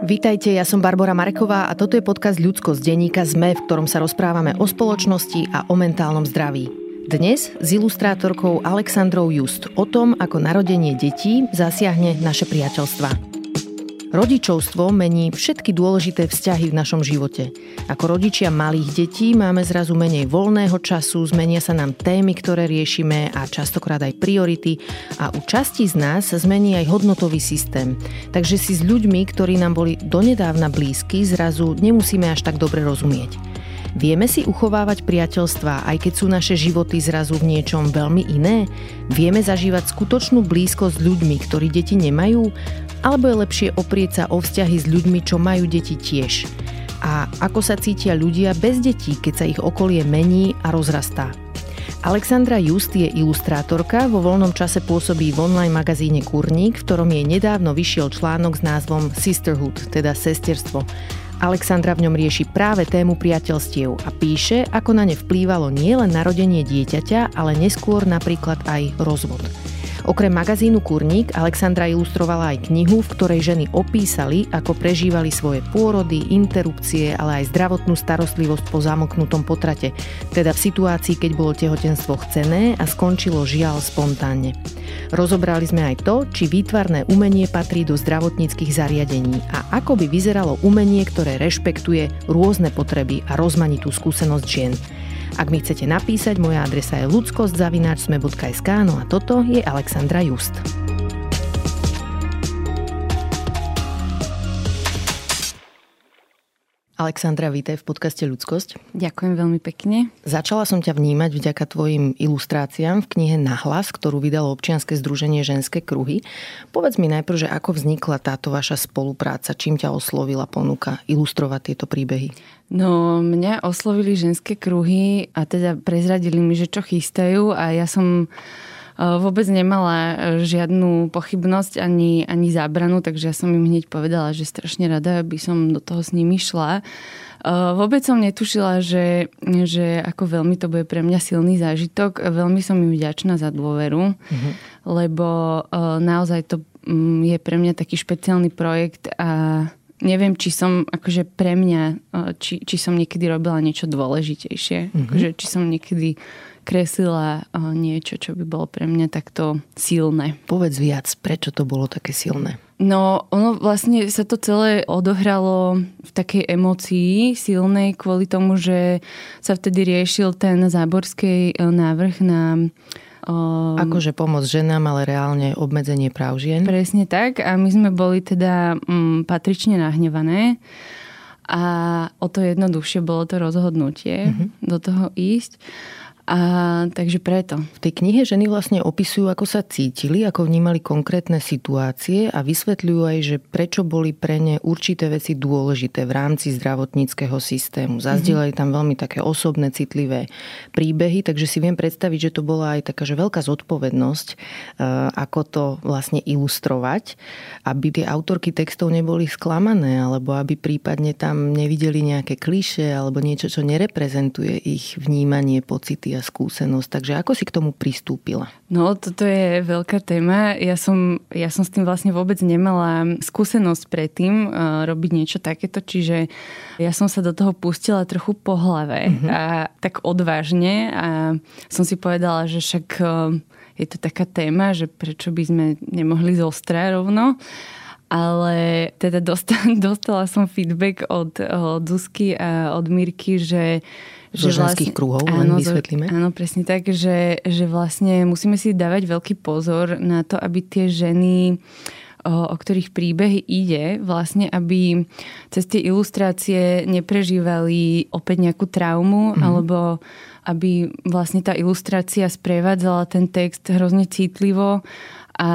Vítajte, ja som Barbara Mareková a toto je podcast Ľudsko z denníka ZME, v ktorom sa rozprávame o spoločnosti a o mentálnom zdraví. Dnes s ilustrátorkou Alexandrou Just o tom, ako narodenie detí zasiahne naše priateľstva. Rodičovstvo mení všetky dôležité vzťahy v našom živote. Ako rodičia malých detí máme zrazu menej voľného času, zmenia sa nám témy, ktoré riešime a častokrát aj priority a u časti z nás sa zmení aj hodnotový systém. Takže si s ľuďmi, ktorí nám boli donedávna blízky, zrazu nemusíme až tak dobre rozumieť. Vieme si uchovávať priateľstva, aj keď sú naše životy zrazu v niečom veľmi iné? Vieme zažívať skutočnú blízkosť s ľuďmi, ktorí deti nemajú? Alebo je lepšie oprieť sa o vzťahy s ľuďmi, čo majú deti tiež? A ako sa cítia ľudia bez detí, keď sa ich okolie mení a rozrastá? Alexandra Just je ilustrátorka, vo voľnom čase pôsobí v online magazíne Kurník, v ktorom jej nedávno vyšiel článok s názvom Sisterhood, teda sesterstvo. Alexandra v ňom rieši práve tému priateľstiev a píše, ako na ne vplývalo nielen narodenie dieťaťa, ale neskôr napríklad aj rozvod. Okrem magazínu Kurník Alexandra ilustrovala aj knihu, v ktorej ženy opísali, ako prežívali svoje pôrody, interrupcie, ale aj zdravotnú starostlivosť po zamoknutom potrate, teda v situácii, keď bolo tehotenstvo chcené a skončilo žiaľ spontánne. Rozobrali sme aj to, či výtvarné umenie patrí do zdravotníckých zariadení a ako by vyzeralo umenie, ktoré rešpektuje rôzne potreby a rozmanitú skúsenosť žien. Ak mi chcete napísať, moja adresa je ludskostzavináčsme.sk no a toto je Alexandra Just. Alexandra, vítaj v podcaste Ľudskosť. Ďakujem veľmi pekne. Začala som ťa vnímať vďaka tvojim ilustráciám v knihe Nahlas, ktorú vydalo občianske združenie Ženské kruhy. Povedz mi najprv, že ako vznikla táto vaša spolupráca, čím ťa oslovila ponuka ilustrovať tieto príbehy? No, mňa oslovili ženské kruhy a teda prezradili mi, že čo chystajú a ja som vôbec nemala e, žiadnu pochybnosť ani, ani zábranu, takže ja som im hneď povedala, že strašne rada by som do toho s nimi šla. Vôbec som netušila, že, že ako veľmi to bude pre mňa silný zážitok. Veľmi som im vďačná za dôveru, mm-hmm. lebo naozaj to mm, je pre mňa taký špeciálny projekt a neviem, či som akože pre mňa, či, či som niekedy robila niečo dôležitejšie. Mm-hmm. Akože, či som niekedy kreslila niečo, čo by bolo pre mňa takto silné. Povedz viac, prečo to bolo také silné? No, ono vlastne sa to celé odohralo v takej emócii silnej kvôli tomu, že sa vtedy riešil ten záborský e, návrh na Um, akože pomoc ženám, ale reálne obmedzenie práv žien. Presne tak. A my sme boli teda um, patrične nahnevané. A o to jednoduchšie bolo to rozhodnutie uh-huh. do toho ísť. A, takže preto. V tej knihe ženy vlastne opisujú, ako sa cítili, ako vnímali konkrétne situácie a vysvetľujú aj, že prečo boli pre ne určité veci dôležité v rámci zdravotníckého systému. Zazdielali tam veľmi také osobné, citlivé príbehy, takže si viem predstaviť, že to bola aj taká že veľká zodpovednosť, e, ako to vlastne ilustrovať, aby tie autorky textov neboli sklamané, alebo aby prípadne tam nevideli nejaké kliše alebo niečo, čo nereprezentuje ich vnímanie, pocity a skúsenosť. Takže ako si k tomu pristúpila? No, toto je veľká téma. Ja som, ja som s tým vlastne vôbec nemala skúsenosť predtým uh, robiť niečo takéto, čiže ja som sa do toho pustila trochu po hlave uh-huh. a tak odvážne a som si povedala, že však uh, je to taká téma, že prečo by sme nemohli zostrať rovno ale teda dostala, dostala som feedback od, od Zuzky a od Mirky, že zo že ženských vlastne, kruhov, áno, len vysvetlíme. Áno, presne tak, že, že vlastne musíme si dávať veľký pozor na to, aby tie ženy o, o ktorých príbehy ide, vlastne, aby cez tie ilustrácie neprežívali opäť nejakú traumu, mm-hmm. alebo aby vlastne tá ilustrácia sprevádzala ten text hrozne citlivo a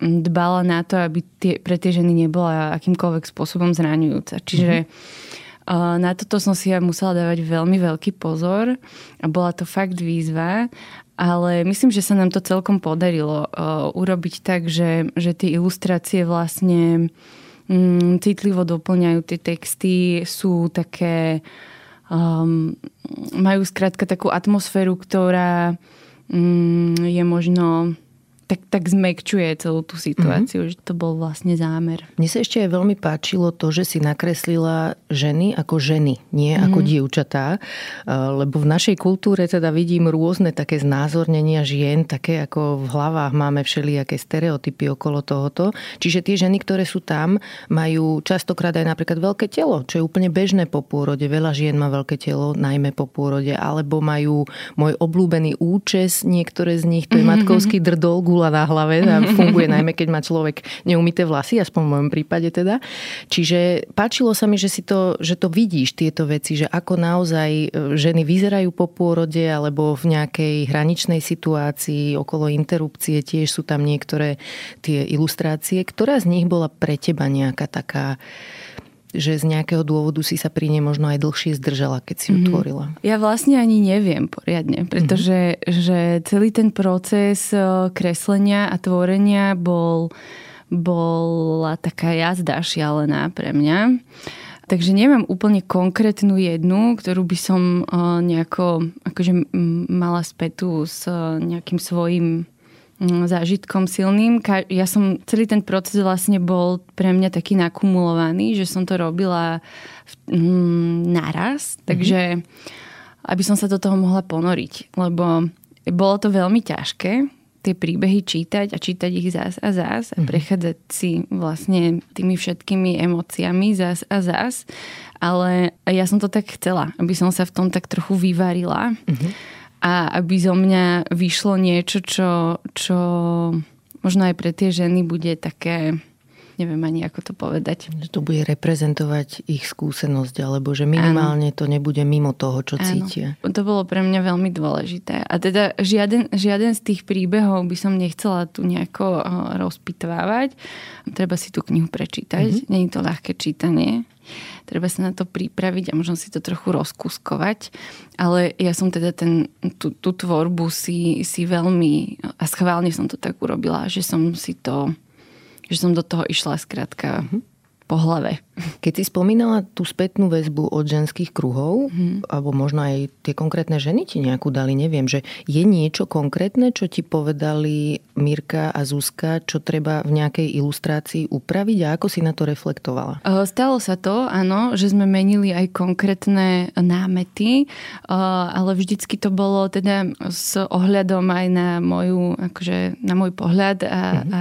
dbala na to, aby tie, pre tie ženy nebola akýmkoľvek spôsobom zraňujúca. Čiže mm-hmm na toto som si ja musela dávať veľmi veľký pozor a bola to fakt výzva, ale myslím, že sa nám to celkom podarilo urobiť tak, že, že tie ilustrácie vlastne mm, citlivo doplňajú tie texty, sú také um, majú skrátka takú atmosféru, ktorá um, je možno tak, tak zmekčuje celú tú situáciu, mm-hmm. že to bol vlastne zámer. Mne sa ešte aj veľmi páčilo to, že si nakreslila ženy ako ženy, nie mm-hmm. ako dievčatá, lebo v našej kultúre teda vidím rôzne také znázornenia žien, také ako v hlavách máme všelijaké stereotypy okolo tohoto. Čiže tie ženy, ktoré sú tam, majú častokrát aj napríklad veľké telo, čo je úplne bežné po pôrode. Veľa žien má veľké telo, najmä po pôrode, alebo majú môj obľúbený účes, niektoré z nich, to je mm-hmm. matkovský drdol, gula na hlave a funguje najmä, keď má človek neumité vlasy, aspoň v mojom prípade teda. Čiže páčilo sa mi, že, si to, že to vidíš, tieto veci, že ako naozaj e, ženy vyzerajú po pôrode alebo v nejakej hraničnej situácii okolo interrupcie, tiež sú tam niektoré tie ilustrácie. Ktorá z nich bola pre teba nejaká taká že z nejakého dôvodu si sa pri nej možno aj dlhšie zdržala, keď si ju mm-hmm. tvorila? Ja vlastne ani neviem poriadne, pretože mm-hmm. že celý ten proces e, kreslenia a tvorenia bol, bola taká jazda šialená pre mňa. Takže nemám úplne konkrétnu jednu, ktorú by som e, nejako akože mala spätu s e, nejakým svojim zážitkom silným. Ja som, celý ten proces vlastne bol pre mňa taký nakumulovaný, že som to robila mm, naraz, mm-hmm. takže aby som sa do toho mohla ponoriť, lebo bolo to veľmi ťažké tie príbehy čítať a čítať ich zás a zás a mhm. prechádzať si vlastne tými všetkými emóciami zás a zás. Ale ja som to tak chcela, aby som sa v tom tak trochu vyvarila. Mm-hmm a aby zo mňa vyšlo niečo, čo, čo možno aj pre tie ženy bude také neviem ani ako to povedať. Že to bude reprezentovať ich skúsenosť, alebo že minimálne Áno. to nebude mimo toho, čo Áno. cítia. To bolo pre mňa veľmi dôležité. A teda žiaden, žiaden z tých príbehov by som nechcela tu nejako eh, rozpitvávať. Treba si tú knihu prečítať. Mm-hmm. Není to ľahké čítanie treba sa na to pripraviť a možno si to trochu rozkuskovať. Ale ja som teda ten, tú, tú tvorbu si, si veľmi, a schválne som to tak urobila, že som si to, že som do toho išla skrátka mm-hmm po hlave. Keď si spomínala tú spätnú väzbu od ženských kruhov, hmm. alebo možno aj tie konkrétne ženy ti nejakú dali, neviem, že je niečo konkrétne, čo ti povedali Mirka a Zuzka, čo treba v nejakej ilustrácii upraviť a ako si na to reflektovala? Stalo sa to, áno, že sme menili aj konkrétne námety, ale vždycky to bolo teda s ohľadom aj na moju, akože na môj pohľad a, hmm. a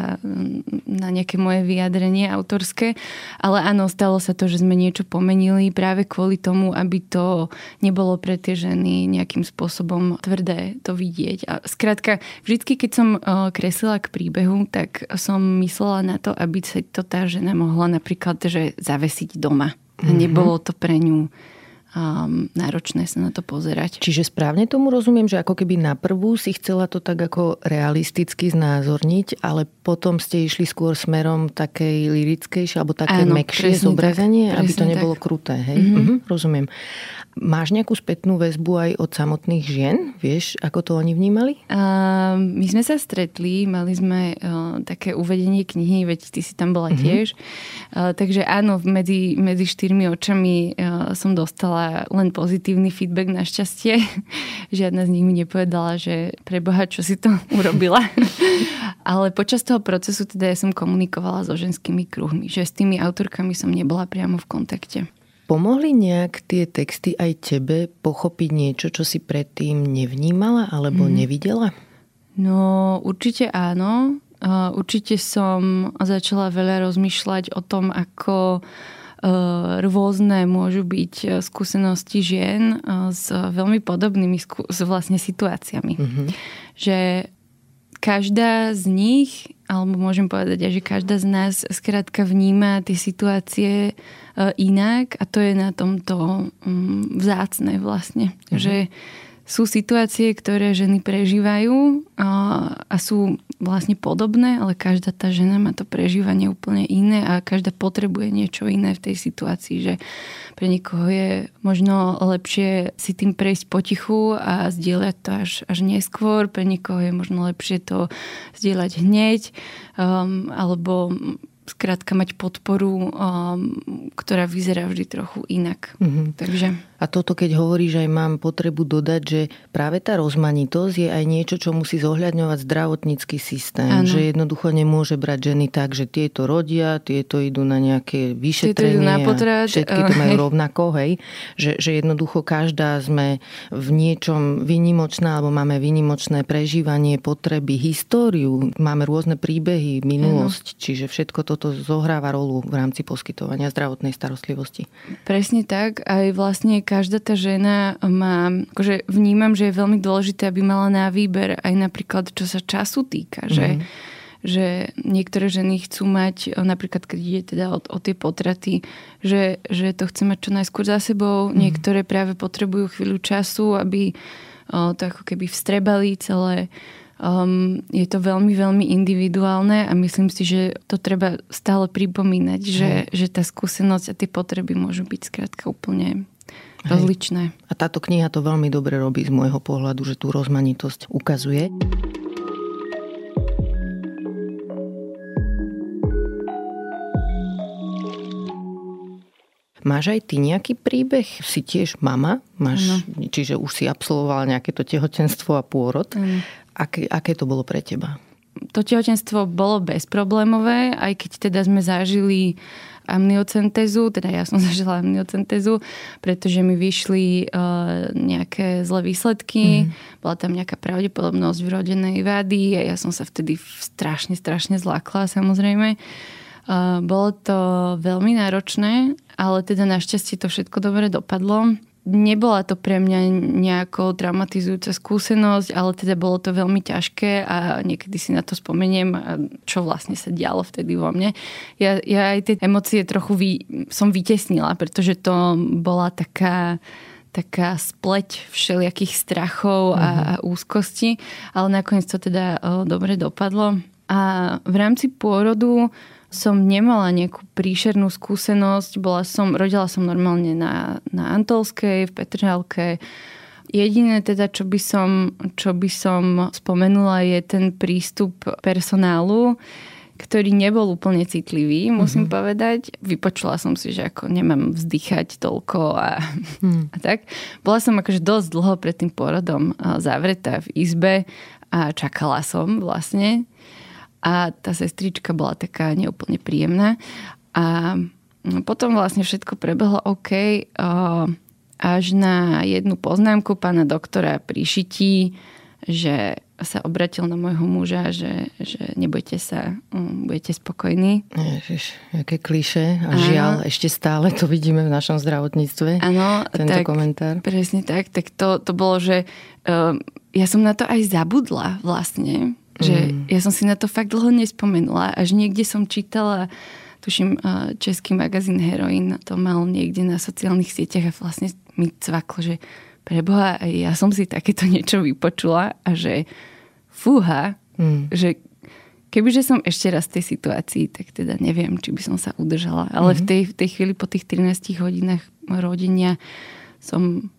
na nejaké moje vyjadrenie autorské. Ale áno, stalo sa to, že sme niečo pomenili práve kvôli tomu, aby to nebolo pre tie ženy nejakým spôsobom tvrdé to vidieť. A skrátka, vždycky, keď som eh, kreslila k príbehu, tak som myslela na to, aby sa to tá žena mohla napríklad že zavesiť doma. A mhm. nebolo to pre ňu um, náročné sa na to pozerať. Čiže správne tomu rozumiem, že ako keby na prvú si chcela to tak ako realisticky znázorniť, ale potom ste išli skôr smerom takej lirickejšie alebo také Áno, mekšie zobrazenie, tak, aby to nebolo tak. kruté. Hej? Mm-hmm. Mhm, rozumiem. Máš nejakú spätnú väzbu aj od samotných žien? Vieš, ako to oni vnímali? Uh, my sme sa stretli, mali sme uh, také uvedenie knihy, veď ty si tam bola uh-huh. tiež. Uh, takže áno, medzi, medzi štyrmi očami uh, som dostala len pozitívny feedback našťastie. Žiadna z nich mi nepovedala, že preboha, čo si to urobila. Ale počas toho procesu teda ja som komunikovala so ženskými kruhmi, že s tými autorkami som nebola priamo v kontakte. Pomohli nejak tie texty aj tebe pochopiť niečo, čo si predtým nevnímala alebo mm. nevidela? No určite áno. Určite som začala veľa rozmýšľať o tom, ako e, rôzne môžu byť e, skúsenosti žien e, s veľmi podobnými s vlastne situáciami. Mm-hmm. Že každá z nich, alebo môžem povedať aj, že každá z nás skrátka vníma tie situácie E, inak a to je na tomto mm, vzácne vlastne. Mhm. Že sú situácie, ktoré ženy prežívajú a, sú vlastne podobné, ale každá tá žena má to prežívanie úplne iné a každá potrebuje niečo iné v tej situácii, že pre niekoho je možno lepšie si tým prejsť potichu a zdieľať to až, až neskôr, pre niekoho je možno lepšie to zdieľať hneď, um, alebo skrátka mať podporu, um, ktorá vyzerá vždy trochu inak. Mm-hmm. Takže... A toto, keď hovoríš, aj mám potrebu dodať, že práve tá rozmanitosť je aj niečo, čo musí zohľadňovať zdravotnícky systém. Ano. Že jednoducho nemôže brať ženy tak, že tieto rodia, tieto idú na nejaké vyšetrenie. na potrat. Všetky to majú rovnako, hej. Že, že jednoducho každá sme v niečom vynimočná, alebo máme vynimočné prežívanie, potreby, históriu, máme rôzne príbehy, minulosť, ano. čiže všetko toto zohráva rolu v rámci poskytovania zdravotnej starostlivosti. Presne tak. Aj vlastne každá tá žena má, akože vnímam, že je veľmi dôležité, aby mala na výber aj napríklad, čo sa času týka, mm-hmm. že že niektoré ženy chcú mať, napríklad keď ide teda o, o tie potraty, že, že to chce mať čo najskôr za sebou, mm. niektoré práve potrebujú chvíľu času, aby o, to ako keby vstrebali celé. Um, je to veľmi, veľmi individuálne a myslím si, že to treba stále pripomínať, že, že tá skúsenosť a tie potreby môžu byť skrátka úplne rozličné. A táto kniha to veľmi dobre robí z môjho pohľadu, že tú rozmanitosť ukazuje. Máš aj ty nejaký príbeh? Si tiež mama? Máš, no. Čiže už si absolvovala nejaké to tehotenstvo a pôrod. Mm. Aké, aké to bolo pre teba? To tehotenstvo bolo bezproblémové, aj keď teda sme zažili amniocentézu, teda ja som zažila amniocentézu, pretože mi vyšli uh, nejaké zlé výsledky, mm. bola tam nejaká pravdepodobnosť vrodenej vady a ja som sa vtedy strašne, strašne zlákla samozrejme. Uh, bolo to veľmi náročné, ale teda našťastie to všetko dobre dopadlo nebola to pre mňa nejakou traumatizujúca skúsenosť, ale teda bolo to veľmi ťažké a niekedy si na to spomeniem, čo vlastne sa dialo vtedy vo mne. Ja, ja aj tie emócie trochu vy, som vytesnila, pretože to bola taká taká spleť všelijakých strachov a, mm-hmm. a úzkosti, ale nakoniec to teda o, dobre dopadlo. A v rámci pôrodu som nemala nejakú príšernú skúsenosť. Bola som, rodila som normálne na, na Antolskej, v Petržalke. Jediné teda, čo by, som, čo by som spomenula, je ten prístup personálu, ktorý nebol úplne citlivý, musím mm-hmm. povedať. Vypočula som si, že ako nemám vzdychať toľko a, mm. a tak. Bola som akože dosť dlho pred tým porodom zavretá v izbe a čakala som vlastne a tá sestrička bola taká neúplne príjemná. A potom vlastne všetko prebehlo OK, až na jednu poznámku pána doktora pri šití, že sa obratil na môjho muža, že, že nebojte sa, um, budete spokojní. Ježiš, aké kliše a žiaľ, Áno. ešte stále to vidíme v našom zdravotníctve. Áno, tento tak, komentár. Presne tak, tak to, to bolo, že uh, ja som na to aj zabudla vlastne, že mm. ja som si na to fakt dlho nespomenula. Až niekde som čítala, tuším, český magazín Heroin to mal niekde na sociálnych sieťach a vlastne mi cvaklo, že preboha, ja som si takéto niečo vypočula a že fúha, mm. že kebyže som ešte raz v tej situácii, tak teda neviem, či by som sa udržala. Ale mm. v, tej, v tej chvíli po tých 13 hodinách rodenia som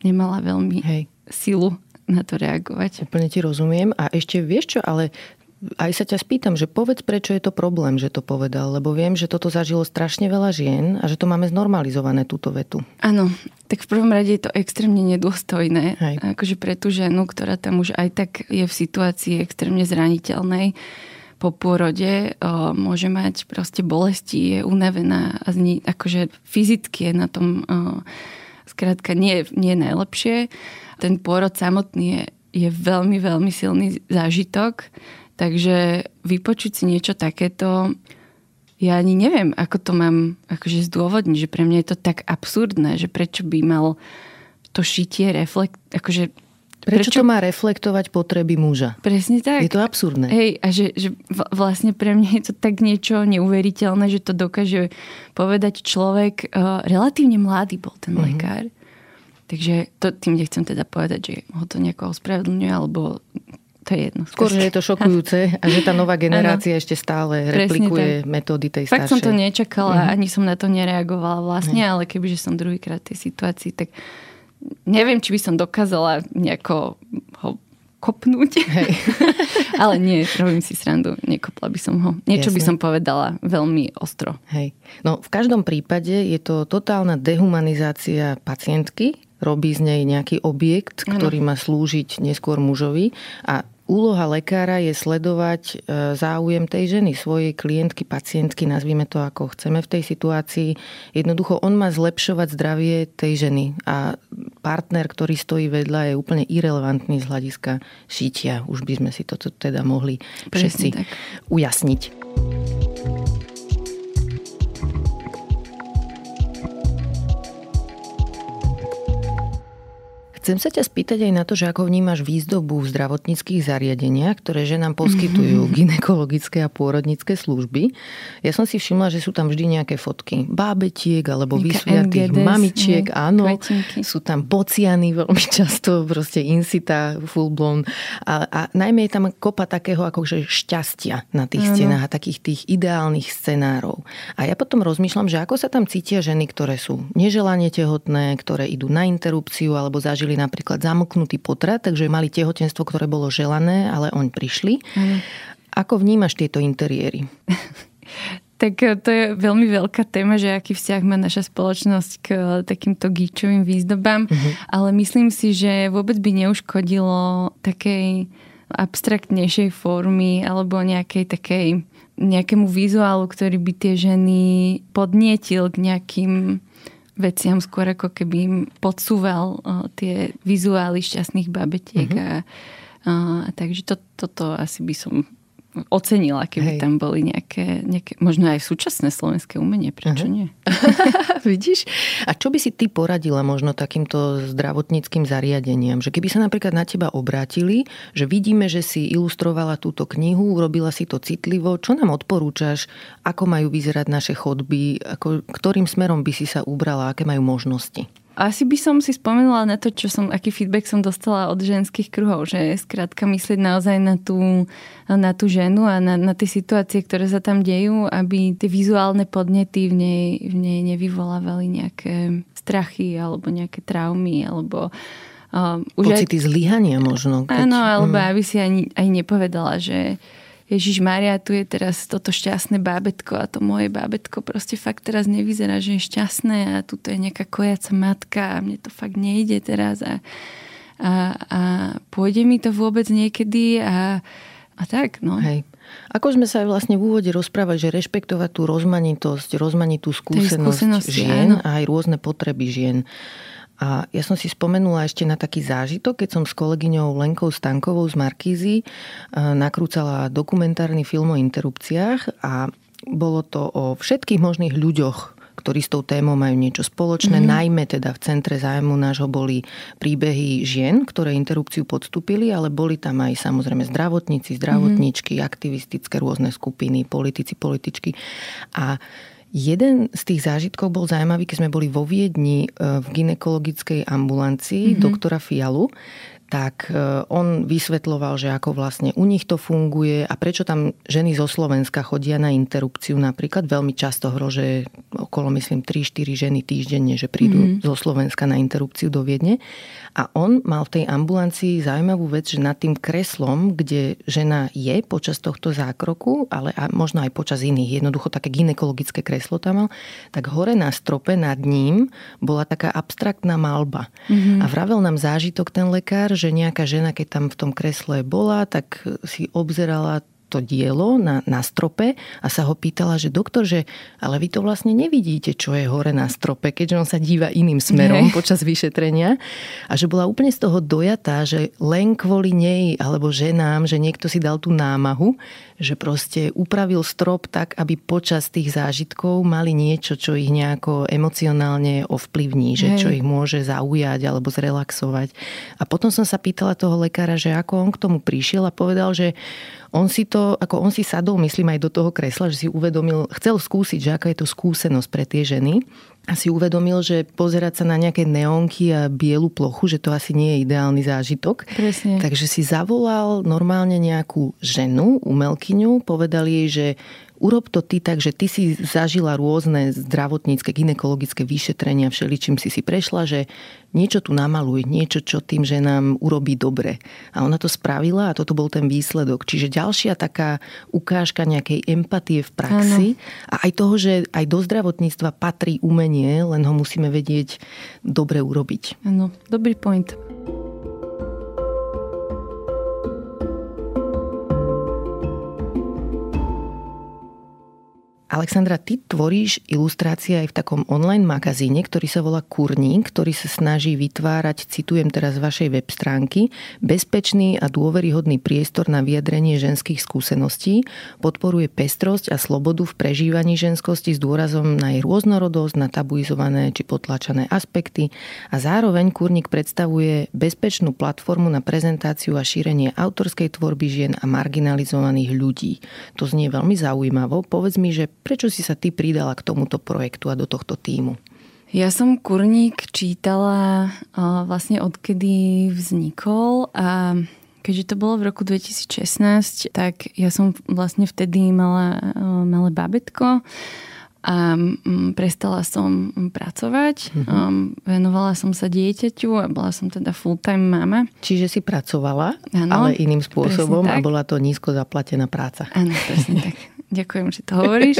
nemala veľmi Hej. silu na to reagovať. Úplne ti rozumiem. A ešte vieš čo, ale aj sa ťa spýtam, že povedz, prečo je to problém, že to povedal, lebo viem, že toto zažilo strašne veľa žien a že to máme znormalizované, túto vetu. Áno, tak v prvom rade je to extrémne nedôstojné. Hej. Akože pre tú ženu, ktorá tam už aj tak je v situácii extrémne zraniteľnej, po pôrode o, môže mať proste bolesti, je unavená a zni, akože fyzicky je na tom o, skrátka nie, nie najlepšie ten pôrod samotný je, je veľmi, veľmi silný zážitok, takže vypočuť si niečo takéto, ja ani neviem, ako to mám akože zdôvodniť, že pre mňa je to tak absurdné, že prečo by mal to šitie reflekt, akože Prečo, Prečo to má reflektovať potreby muža? Presne tak. Je to absurdné. Hej, a že, že vlastne pre mňa je to tak niečo neuveriteľné, že to dokáže povedať človek, uh, relatívne mladý bol ten mm-hmm. lekár, Takže to, tým nechcem teda povedať, že ho to nejako ospravedlňuje, alebo to je jedno. Skôr, že je to šokujúce a že tá nová generácia ano, ešte stále replikuje tak. metódy tej Fakt staršej. som to nečakala, uh-huh. ani som na to nereagovala vlastne, uh-huh. ale kebyže som druhýkrát v tej situácii, tak neviem, či by som dokázala nejako ho kopnúť. Hej. Ale nie, robím si srandu, nekopla by som ho. Niečo Jasne. by som povedala veľmi ostro. Hej. No v každom prípade je to totálna dehumanizácia pacientky, robí z nej nejaký objekt, ktorý má slúžiť neskôr mužovi a úloha lekára je sledovať e, záujem tej ženy, svojej klientky, pacientky, nazvime to ako chceme v tej situácii. Jednoducho on má zlepšovať zdravie tej ženy a partner, ktorý stojí vedľa, je úplne irrelevantný z hľadiska šitia. Už by sme si toto teda mohli všetci ujasniť. Chcem sa ťa spýtať aj na to, že ako vnímaš výzdobu v zdravotníckých zariadeniach, ktoré že nám poskytujú mm-hmm. ginekologické a pôrodnické služby. Ja som si všimla, že sú tam vždy nejaké fotky bábetiek alebo vysviatých mamičiek. Ne, áno, kvetinky. sú tam bociany veľmi často, proste insita, full blown. A, a najmä je tam kopa takého akože šťastia na tých ano. stenách a takých tých ideálnych scenárov. A ja potom rozmýšľam, že ako sa tam cítia ženy, ktoré sú neželanie tehotné, ktoré idú na interrupciu alebo zažili napríklad zamknutý potrat, takže mali tehotenstvo, ktoré bolo želané, ale oni prišli. Mm. Ako vnímaš tieto interiéry? Tak eh, to je veľmi veľká téma, že aký vzťah má naša spoločnosť k eh, takýmto gíčovým výzdobám, uh-huh. ale myslím si, že vôbec by neuškodilo takej abstraktnejšej formy alebo nejakej takej nejakému vizuálu, ktorý by tie ženy podnietil k nejakým veciam skôr ako keby im podsúval tie vizuály šťastných babetiek. Mm-hmm. A, a, takže to, toto asi by som ocenila, keby Hej. tam boli nejaké, nejaké, možno aj súčasné slovenské umenie, prečo uh-huh. nie? Vidíš? A čo by si ty poradila možno takýmto zdravotníckým zariadeniam? Že keby sa napríklad na teba obrátili, že vidíme, že si ilustrovala túto knihu, urobila si to citlivo, čo nám odporúčaš, ako majú vyzerať naše chodby, ako, ktorým smerom by si sa ubrala, aké majú možnosti? Asi by som si spomenula na to, čo som, aký feedback som dostala od ženských kruhov, že skrátka myslieť naozaj na tú, na tú ženu a na, na tie situácie, ktoré sa tam dejú, aby tie vizuálne podnety v nej, v nej nevyvolávali nejaké strachy alebo nejaké traumy alebo uh, už Pocity aj, zlyhania možno. Keď... Áno, alebo mm. aby si ani, aj nepovedala, že Ježiš Maria, tu je teraz toto šťastné bábetko a to moje bábetko proste fakt teraz nevyzerá, že je šťastné a tu je nejaká kojaca matka a mne to fakt nejde teraz a, a, a pôjde mi to vôbec niekedy a, a tak, no. Hej. Ako sme sa aj vlastne v úvode rozprávali, že rešpektovať tú rozmanitosť, rozmanitú skúsenosť žien áno. a aj rôzne potreby žien. A ja som si spomenula ešte na taký zážitok, keď som s kolegyňou Lenkou Stankovou z Markízy e, nakrúcala dokumentárny film o interrupciách a bolo to o všetkých možných ľuďoch, ktorí s tou témou majú niečo spoločné. Mm-hmm. Najmä teda v centre zájmu nášho boli príbehy žien, ktoré interrupciu podstúpili, ale boli tam aj samozrejme zdravotníci, zdravotníčky, mm-hmm. aktivistické rôzne skupiny, politici, političky. A Jeden z tých zážitkov bol zaujímavý, keď sme boli vo Viedni e, v ginekologickej ambulancii mm-hmm. doktora Fialu, tak e, on vysvetloval, že ako vlastne u nich to funguje a prečo tam ženy zo Slovenska chodia na interrupciu napríklad. Veľmi často že okolo myslím 3-4 ženy týždenne, že prídu mm-hmm. zo Slovenska na interrupciu do Viedne. A on mal v tej ambulancii zaujímavú vec, že nad tým kreslom, kde žena je počas tohto zákroku, ale a možno aj počas iných, jednoducho také ginekologické kreslo tam mal, tak hore na strope nad ním bola taká abstraktná malba. Mm-hmm. A vravel nám zážitok ten lekár, že nejaká žena, keď tam v tom kresle bola, tak si obzerala to dielo na, na strope a sa ho pýtala, že doktor, že ale vy to vlastne nevidíte, čo je hore na strope, keďže on sa díva iným smerom Nie. počas vyšetrenia a že bola úplne z toho dojatá, že len kvôli nej alebo ženám, že niekto si dal tú námahu, že proste upravil strop tak, aby počas tých zážitkov mali niečo, čo ich nejako emocionálne ovplyvní, že čo ich môže zaujať alebo zrelaxovať. A potom som sa pýtala toho lekára, že ako on k tomu prišiel a povedal, že on si to, ako on si sadol, myslím aj do toho kresla, že si uvedomil, chcel skúsiť, že aká je to skúsenosť pre tie ženy a si uvedomil, že pozerať sa na nejaké neonky a bielu plochu, že to asi nie je ideálny zážitok. Presne. Takže si zavolal normálne nejakú ženu, umelkyňu, povedal jej, že urob to ty tak, že ty si zažila rôzne zdravotnícke, ginekologické vyšetrenia, všeličím si si prešla, že niečo tu namaluj, niečo, čo tým ženám urobí dobre. A ona to spravila a toto bol ten výsledok. Čiže ďalšia taká ukážka nejakej empatie v praxi ano. a aj toho, že aj do zdravotníctva patrí umenie, len ho musíme vedieť dobre urobiť. Áno, dobrý point. Alexandra, ty tvoríš ilustrácie aj v takom online magazíne, ktorý sa volá Kurník, ktorý sa snaží vytvárať, citujem teraz vašej web stránky, bezpečný a dôveryhodný priestor na vyjadrenie ženských skúseností, podporuje pestrosť a slobodu v prežívaní ženskosti s dôrazom na jej rôznorodosť, na tabuizované či potlačané aspekty a zároveň Kurník predstavuje bezpečnú platformu na prezentáciu a šírenie autorskej tvorby žien a marginalizovaných ľudí. To znie veľmi zaujímavo. Povedz mi, že Prečo si sa ty pridala k tomuto projektu a do tohto týmu? Ja som Kurník čítala vlastne odkedy vznikol a keďže to bolo v roku 2016, tak ja som vlastne vtedy mala malé babetko a prestala som pracovať. Mm-hmm. Venovala som sa dieťaťu a bola som teda full-time mama. Čiže si pracovala, ano, ale iným spôsobom a bola to nízko zaplatená práca. Áno, presne tak. Ďakujem, že to hovoríš.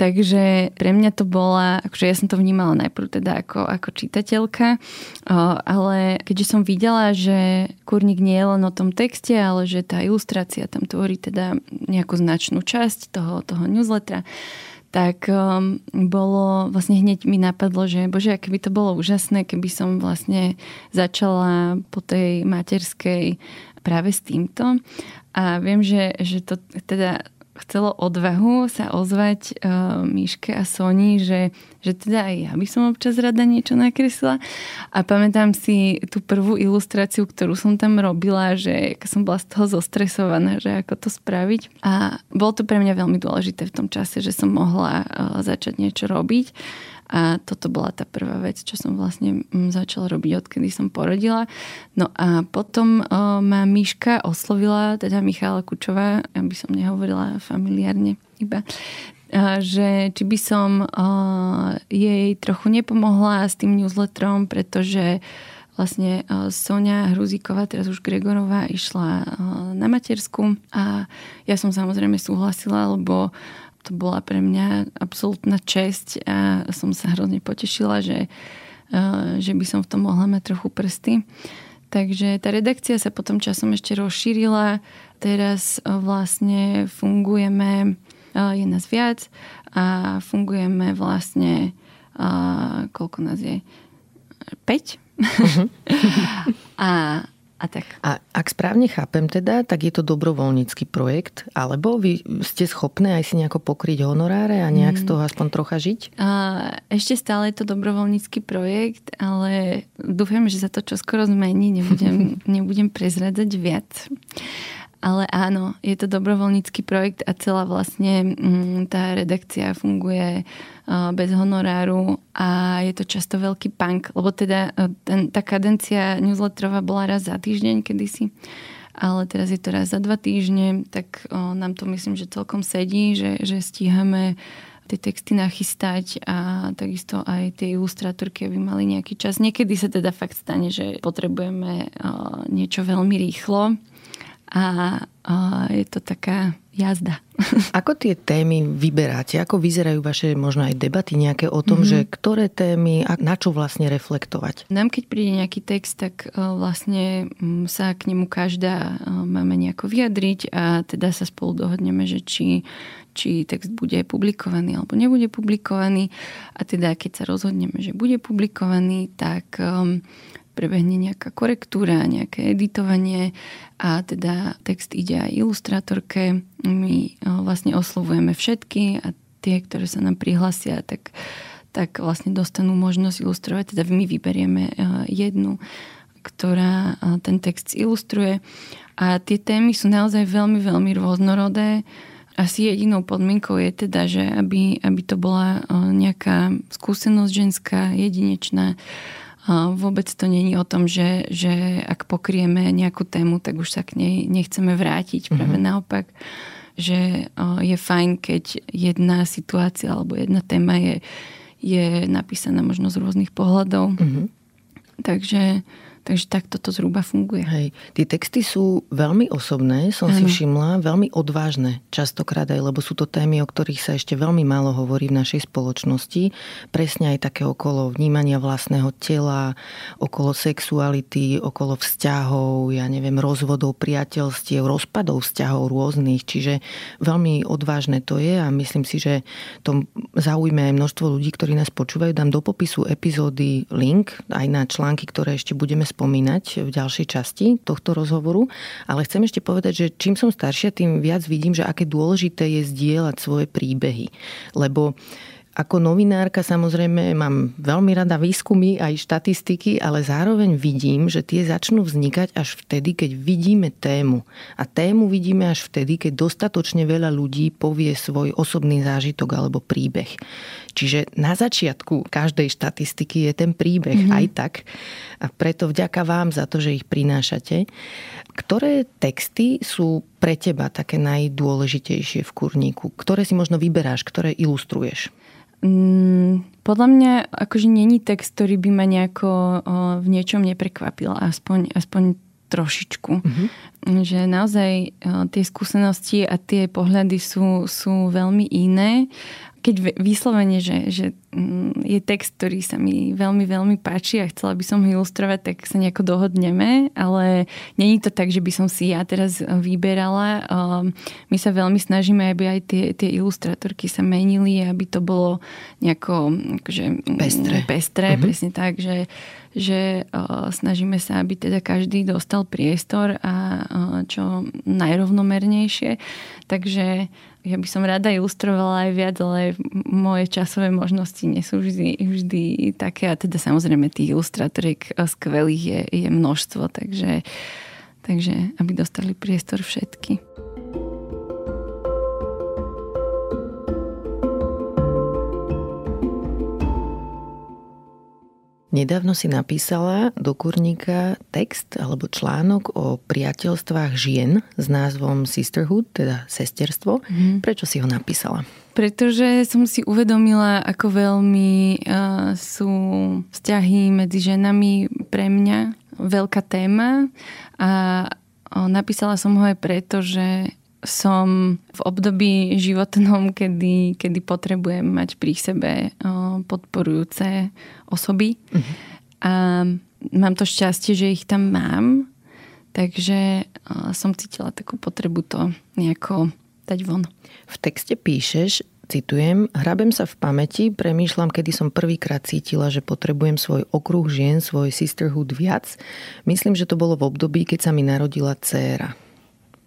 Takže pre mňa to bola, akože ja som to vnímala najprv teda ako, ako čitateľka, ale keďže som videla, že kurník nie je len o tom texte, ale že tá ilustrácia tam tvorí teda nejakú značnú časť toho, toho newslettera, tak um, bolo, vlastne hneď mi napadlo, že bože, keby to bolo úžasné, keby som vlastne začala po tej materskej práve s týmto. A viem, že, že to teda chcelo odvahu sa ozvať uh, Miške a Soni, že, že teda aj ja by som občas rada niečo nakreslila. A pamätám si tú prvú ilustráciu, ktorú som tam robila, že som bola z toho zostresovaná, že ako to spraviť. A bolo to pre mňa veľmi dôležité v tom čase, že som mohla uh, začať niečo robiť. A toto bola tá prvá vec, čo som vlastne mm, začala robiť, odkedy som porodila. No a potom o, ma Miška oslovila, teda Michála Kučová, aby som nehovorila familiárne iba, že či by som jej trochu nepomohla s tým newsletterom, pretože vlastne Sonia Hruzíková, teraz už Gregorová, išla na matersku a ja som samozrejme súhlasila, lebo to bola pre mňa absolútna česť a som sa hrozne potešila, že, že by som v tom mohla mať trochu prsty. Takže tá redakcia sa potom časom ešte rozšírila. Teraz vlastne fungujeme, je nás viac a fungujeme vlastne, koľko nás je? 5? Uh-huh. a a tak. A ak správne chápem teda, tak je to dobrovoľnícky projekt, alebo vy ste schopné aj si nejako pokryť honoráre a nejak mm. z toho aspoň trocha žiť? A ešte stále je to dobrovoľnícky projekt, ale dúfam, že sa to čoskoro zmení, nebudem, nebudem prezradzať viac. Ale áno, je to dobrovoľnícky projekt a celá vlastne mm, tá redakcia funguje bez honoráru a je to často veľký punk, lebo teda ten, tá kadencia newsletterová bola raz za týždeň kedysi, ale teraz je to raz za dva týždne, tak o, nám to myslím, že celkom sedí, že, že stíhame tie texty nachystať a takisto aj tie ilustrátorky, aby mali nejaký čas. Niekedy sa teda fakt stane, že potrebujeme niečo veľmi rýchlo a, a je to taká jazda. Ako tie témy vyberáte? Ako vyzerajú vaše možno aj debaty nejaké o tom, mm-hmm. že ktoré témy a na čo vlastne reflektovať? Nám keď príde nejaký text, tak e, vlastne sa k nemu každá e, máme nejako vyjadriť a teda sa spolu dohodneme, že či, či text bude publikovaný alebo nebude publikovaný. A teda keď sa rozhodneme, že bude publikovaný, tak um, prebehne nejaká korektúra, nejaké editovanie a teda text ide aj ilustrátorke. My vlastne oslovujeme všetky a tie, ktoré sa nám prihlasia, tak, tak vlastne dostanú možnosť ilustrovať. Teda my vyberieme jednu, ktorá ten text ilustruje. A tie témy sú naozaj veľmi, veľmi rôznorodé. Asi jedinou podmienkou je teda, že aby, aby to bola nejaká skúsenosť ženská, jedinečná, Vôbec to není o tom, že, že ak pokrieme nejakú tému, tak už sa k nej nechceme vrátiť. Práve mm-hmm. naopak, že je fajn, keď jedna situácia alebo jedna téma je, je napísaná možno z rôznych pohľadov. Mm-hmm. Takže Takže takto to zhruba funguje. Hej. Tie texty sú veľmi osobné, som ano. si všimla, veľmi odvážne častokrát aj, lebo sú to témy, o ktorých sa ešte veľmi málo hovorí v našej spoločnosti. Presne aj také okolo vnímania vlastného tela, okolo sexuality, okolo vzťahov, ja neviem, rozvodov, priateľstiev, rozpadov vzťahov rôznych. Čiže veľmi odvážne to je a myslím si, že to zaujme aj množstvo ľudí, ktorí nás počúvajú. Dám do popisu epizódy link aj na články, ktoré ešte budeme spomínať v ďalšej časti tohto rozhovoru, ale chcem ešte povedať, že čím som staršia, tým viac vidím, že aké dôležité je zdieľať svoje príbehy. Lebo ako novinárka samozrejme mám veľmi rada výskumy aj štatistiky, ale zároveň vidím, že tie začnú vznikať až vtedy, keď vidíme tému. A tému vidíme až vtedy, keď dostatočne veľa ľudí povie svoj osobný zážitok alebo príbeh. Čiže na začiatku každej štatistiky je ten príbeh mm-hmm. aj tak. A preto vďaka vám za to, že ich prinášate. Ktoré texty sú pre teba také najdôležitejšie v kurníku? Ktoré si možno vyberáš, ktoré ilustruješ? Mm, podľa mňa akože není text, ktorý by ma nejako o, v niečom neprekvapil, aspoň, aspoň trošičku. Mm-hmm. Že naozaj o, tie skúsenosti a tie pohľady sú, sú veľmi iné keď vyslovene, že, že mm, je text, ktorý sa mi veľmi, veľmi páči a chcela by som ho ilustrovať, tak sa nejako dohodneme, ale není to tak, že by som si ja teraz vyberala. Um, my sa veľmi snažíme, aby aj tie, tie ilustrátorky sa menili, aby to bolo nejako akože, mm, pestré, pestré uh-huh. presne tak, že, že uh, snažíme sa, aby teda každý dostal priestor a uh, čo najrovnomernejšie. Takže ja by som rada ilustrovala aj viac, ale moje časové možnosti nie sú vždy, vždy také. A teda samozrejme tých ilustrátoriek skvelých je, je množstvo, takže, takže aby dostali priestor všetky. Nedávno si napísala do kurníka text alebo článok o priateľstvách žien s názvom Sisterhood, teda sesterstvo. Mm. Prečo si ho napísala? Pretože som si uvedomila, ako veľmi uh, sú vzťahy medzi ženami pre mňa veľká téma a uh, napísala som ho aj preto, že som v období životnom, kedy, kedy potrebujem mať pri sebe podporujúce osoby. Uh-huh. A mám to šťastie, že ich tam mám, takže som cítila takú potrebu to nejako dať von. V texte píšeš, citujem, hrabem sa v pamäti, premýšľam, kedy som prvýkrát cítila, že potrebujem svoj okruh žien, svoj sisterhood viac. Myslím, že to bolo v období, keď sa mi narodila dcéra.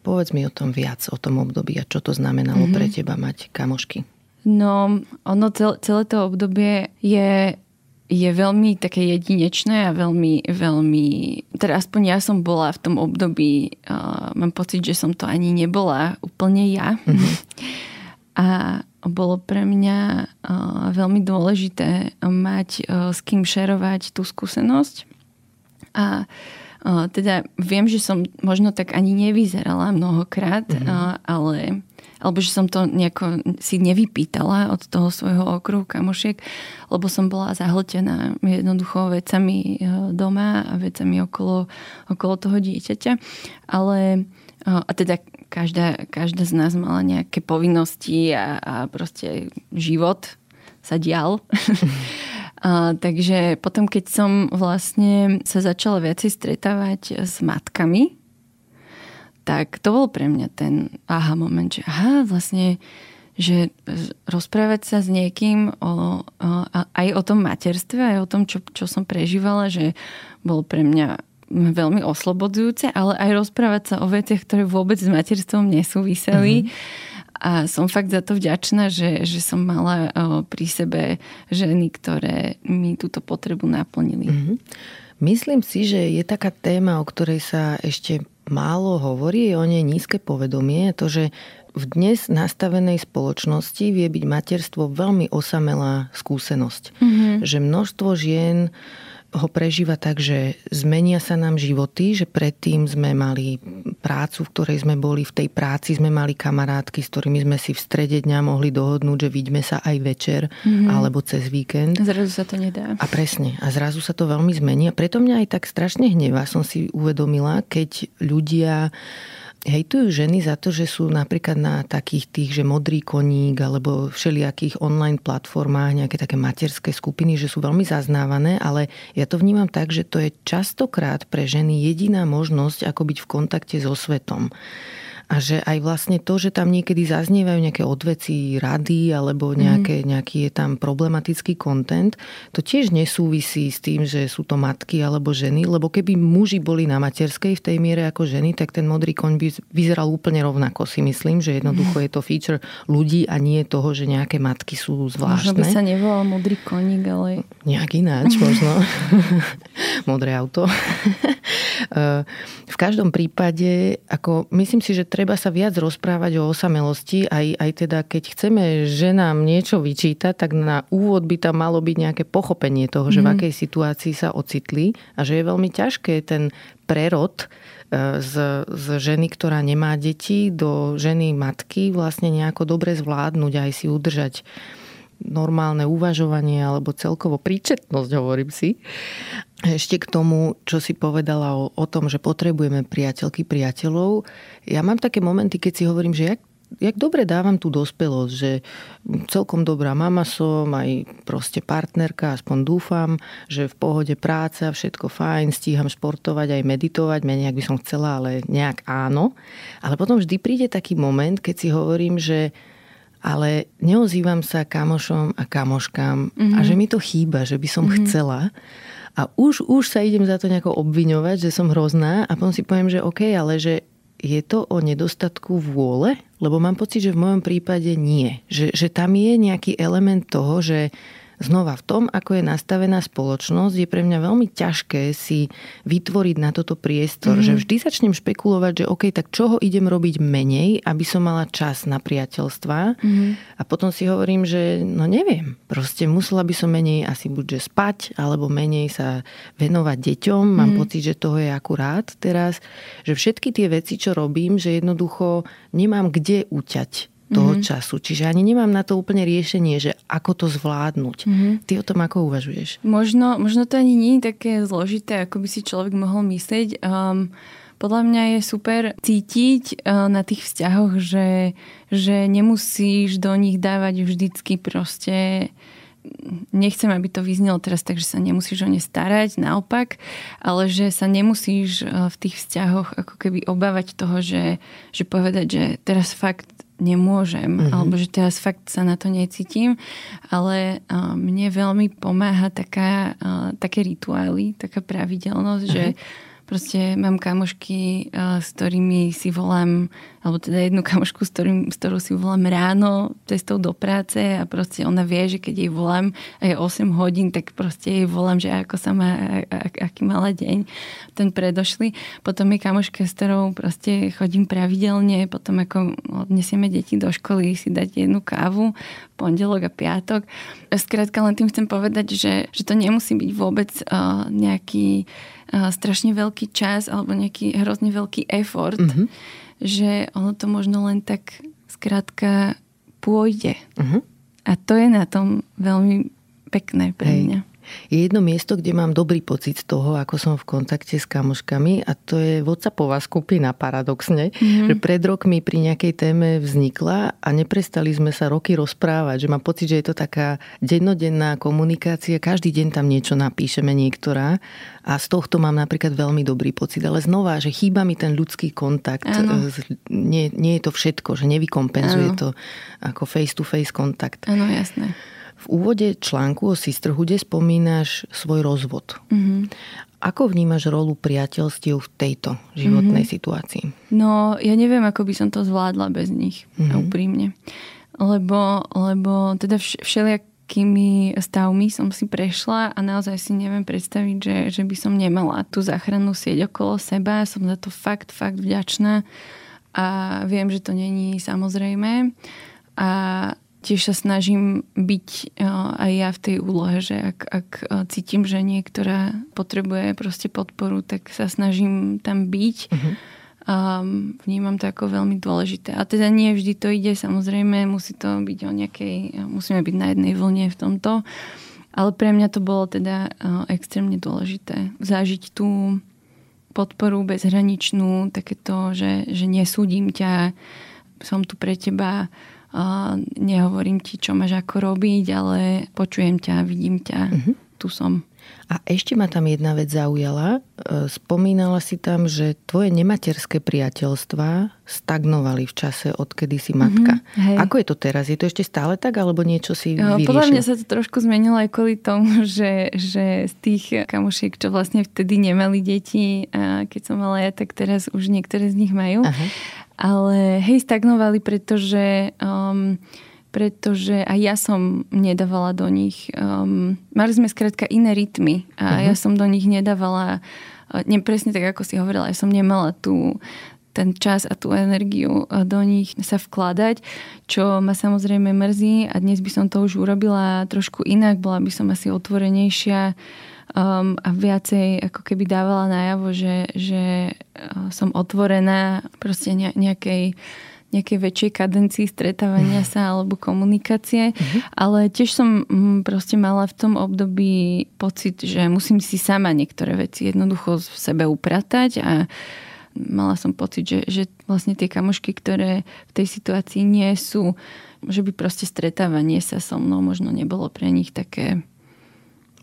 Povedz mi o tom viac, o tom období a čo to znamenalo mm-hmm. pre teba mať kamošky. No, ono cel, celé to obdobie je, je veľmi také jedinečné a veľmi, veľmi... Teda aspoň ja som bola v tom období, uh, mám pocit, že som to ani nebola úplne ja. Mm-hmm. a bolo pre mňa uh, veľmi dôležité mať uh, s kým šerovať tú skúsenosť. A uh, teda viem, že som možno tak ani nevyzerala mnohokrát, mm-hmm. ale alebo že som to nejako si nevypýtala od toho svojho okruhu kamošiek, lebo som bola zahltená jednoducho vecami e, doma a vecami okolo, okolo toho dieťaťa. Ale a teda každá, každá z nás mala nejaké povinnosti a, a proste život sa dial. A, takže potom, keď som vlastne sa začala viacej stretávať s matkami, tak to bol pre mňa ten aha moment, že aha, vlastne že rozprávať sa s niekým o, o, aj o tom materstve, aj o tom, čo, čo som prežívala, že bol pre mňa veľmi oslobodzujúce, ale aj rozprávať sa o veciach, ktoré vôbec s materstvom nesúviseli. Mm-hmm a som fakt za to vďačná, že, že som mala pri sebe ženy, ktoré mi túto potrebu naplnili. Mm-hmm. Myslím si, že je taká téma, o ktorej sa ešte málo hovorí, je o nej nízke povedomie, to, že v dnes nastavenej spoločnosti vie byť materstvo veľmi osamelá skúsenosť. Mm-hmm. Že množstvo žien ho prežíva tak, že zmenia sa nám životy, že predtým sme mali prácu, v ktorej sme boli, v tej práci sme mali kamarátky, s ktorými sme si v strede dňa mohli dohodnúť, že vidíme sa aj večer mm-hmm. alebo cez víkend. Zrazu sa to nedá. A presne. A zrazu sa to veľmi zmení. A preto mňa aj tak strašne hnevá som si uvedomila, keď ľudia hejtujú ženy za to, že sú napríklad na takých tých, že modrý koník alebo všelijakých online platformách, nejaké také materské skupiny, že sú veľmi zaznávané, ale ja to vnímam tak, že to je častokrát pre ženy jediná možnosť, ako byť v kontakte so svetom a že aj vlastne to, že tam niekedy zaznievajú nejaké odveci, rady alebo mhm. nejaké, mm. nejaký je tam problematický kontent, to tiež nesúvisí s tým, že sú to matky alebo ženy, lebo keby muži boli na materskej v tej miere ako ženy, tak ten modrý koň by vyzeral úplne rovnako si myslím, že jednoducho je to feature ľudí a nie toho, že nejaké matky sú zvláštne. Možno by sa nevolal modrý koník, ale... Nejak ináč možno. Modré auto. v každom prípade, ako myslím si, že treba sa viac rozprávať o osamelosti, aj, aj teda keď chceme ženám niečo vyčítať, tak na úvod by tam malo byť nejaké pochopenie toho, že mm. v mhm. akej situácii sa ocitli a že je veľmi ťažké ten prerod e, z, z ženy, ktorá nemá deti, do ženy matky vlastne nejako dobre zvládnuť aj si udržať normálne uvažovanie alebo celkovo príčetnosť, hovorím si. Ešte k tomu, čo si povedala o, o tom, že potrebujeme priateľky, priateľov. Ja mám také momenty, keď si hovorím, že jak, jak dobre dávam tú dospelosť, že celkom dobrá mama som, aj proste partnerka, aspoň dúfam, že v pohode práca, všetko fajn, stíham športovať, aj meditovať, menej, ak by som chcela, ale nejak áno. Ale potom vždy príde taký moment, keď si hovorím, že ale neozývam sa kamošom a kamoškám mm-hmm. a mhm. že mi to chýba, že by som mm-hmm. chcela. A už, už sa idem za to nejako obviňovať, že som hrozná a potom si poviem, že OK, ale že je to o nedostatku vôle? Lebo mám pocit, že v mojom prípade nie. Že, že tam je nejaký element toho, že znova v tom, ako je nastavená spoločnosť, je pre mňa veľmi ťažké si vytvoriť na toto priestor. Mm-hmm. Že vždy začnem špekulovať, že OK, tak čoho idem robiť menej, aby som mala čas na priateľstva. Mm-hmm. A potom si hovorím, že no neviem. Proste musela by som menej asi buď spať, alebo menej sa venovať deťom. Mám mm-hmm. pocit, že toho je akurát teraz. Že všetky tie veci, čo robím, že jednoducho nemám kde uťať toho mm-hmm. času. Čiže ani nemám na to úplne riešenie, že ako to zvládnuť. Mm-hmm. Ty o tom ako uvažuješ? Možno, možno to ani nie je také zložité, ako by si človek mohol myslieť. Um, podľa mňa je super cítiť uh, na tých vzťahoch, že, že nemusíš do nich dávať vždycky proste nechcem, aby to vyznelo teraz tak, že sa nemusíš o ne starať, naopak, ale že sa nemusíš v tých vzťahoch ako keby obávať toho, že, že povedať, že teraz fakt nemôžem, mm-hmm. alebo že teraz fakt sa na to necítim, ale uh, mne veľmi pomáha taká, uh, také rituály, taká pravidelnosť, mm-hmm. že proste mám kamošky, s ktorými si volám alebo teda jednu kamošku, s, ktorým, s ktorou si volám ráno cestou do práce a proste ona vie, že keď jej volám a je 8 hodín, tak proste jej volám, že ako sa má, aký mala deň ten predošli. Potom je kamoška, s ktorou proste chodím pravidelne, potom ako odnesieme deti do školy si dať jednu kávu, pondelok a piatok. Skrátka len tým chcem povedať, že, že to nemusí byť vôbec uh, nejaký strašne veľký čas alebo nejaký hrozne veľký effort. Mm-hmm že ono to možno len tak skrátka pôjde. Uh-huh. A to je na tom veľmi pekné pre Hej. Je jedno miesto, kde mám dobrý pocit z toho, ako som v kontakte s kamoškami a to je Whatsappová skupina paradoxne, mm-hmm. že pred rokmi pri nejakej téme vznikla a neprestali sme sa roky rozprávať, že mám pocit, že je to taká dennodenná komunikácia, každý deň tam niečo napíšeme niektorá a z tohto mám napríklad veľmi dobrý pocit, ale znova, že chýba mi ten ľudský kontakt, nie, nie je to všetko, že nevykompenzuje ano. to ako face-to-face kontakt. Áno, jasné. Úvode článku o Sisterhoode spomínaš svoj rozvod. Mm-hmm. Ako vnímaš rolu priateľstiev v tejto životnej mm-hmm. situácii? No, ja neviem, ako by som to zvládla bez nich, mm-hmm. úprimne. Lebo, lebo teda všelijakými stavmi som si prešla a naozaj si neviem predstaviť, že, že by som nemala tú záchrannú sieť okolo seba. Som za to fakt, fakt vďačná a viem, že to není samozrejme. A tiež sa snažím byť aj ja v tej úlohe, že ak, ak cítim, že niektorá potrebuje proste podporu, tak sa snažím tam byť. Uh-huh. A vnímam to ako veľmi dôležité. A teda nie vždy to ide, samozrejme, musí to byť o nejakej, musíme byť na jednej vlne v tomto. Ale pre mňa to bolo teda extrémne dôležité. Zažiť tú podporu bezhraničnú, takéto, že, že nesúdim ťa, som tu pre teba, nehovorím ti, čo máš ako robiť, ale počujem ťa, vidím ťa, uh-huh. tu som. A ešte ma tam jedna vec zaujala. E, spomínala si tam, že tvoje nematerské priateľstvá stagnovali v čase, odkedy si matka. Mm-hmm, Ako je to teraz? Je to ešte stále tak, alebo niečo si vyriešil? Podľa mňa sa to trošku zmenilo aj kvôli tomu, že, že z tých kamošiek, čo vlastne vtedy nemali deti, a keď som mala ja, tak teraz už niektoré z nich majú. Aha. Ale hej, stagnovali, pretože... Um, pretože aj ja som nedávala do nich, um, mali sme skrátka iné rytmy a uh-huh. ja som do nich nedávala, uh, ne, presne tak, ako si hovorila, ja som nemala tú, ten čas a tú energiu uh, do nich sa vkladať, čo ma samozrejme mrzí a dnes by som to už urobila trošku inak, bola by som asi otvorenejšia um, a viacej ako keby dávala najavo, že, že uh, som otvorená proste nejakej nejakej väčšej kadencii stretávania sa alebo komunikácie, uh-huh. ale tiež som mm, proste mala v tom období pocit, že musím si sama niektoré veci jednoducho v sebe upratať a mala som pocit, že, že vlastne tie kamošky, ktoré v tej situácii nie sú, že by proste stretávanie sa so mnou možno nebolo pre nich také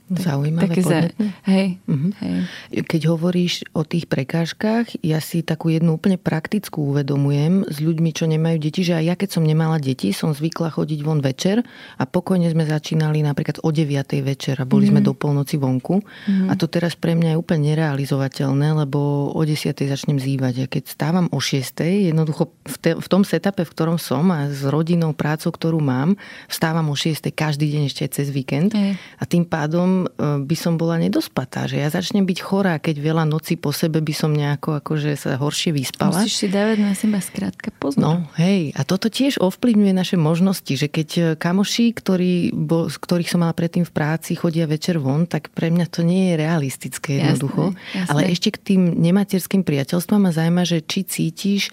Zaujímavé, také za... hej, uh-huh. hej. Keď hovoríš o tých prekážkach, ja si takú jednu úplne praktickú uvedomujem s ľuďmi, čo nemajú deti, že aj ja keď som nemala deti, som zvykla chodiť von večer a pokojne sme začínali napríklad o 9. večer a boli uh-huh. sme do polnoci vonku. Uh-huh. A to teraz pre mňa je úplne nerealizovateľné, lebo o 10. začnem zývať. A keď stávam o 6. jednoducho v, te, v tom setupe, v ktorom som a s rodinou, prácou, ktorú mám, vstávam o 6. každý deň ešte cez víkend. Uh-huh. A tým pádom E, by som bola nedospatá, že ja začnem byť chorá, keď veľa noci po sebe by som nejako akože sa horšie vyspala. Musíš si dávať na seba skrátka pozor. No, hej, a toto tiež ovplyvňuje naše možnosti, že keď e, kamoši, ktorí, bo, z ktorých som mala predtým v práci, chodia večer von, tak pre mňa to nie je realistické jednoducho. Jasné, jasné. Ale ešte k tým nematerským priateľstvám ma zaujíma, že či cítiš,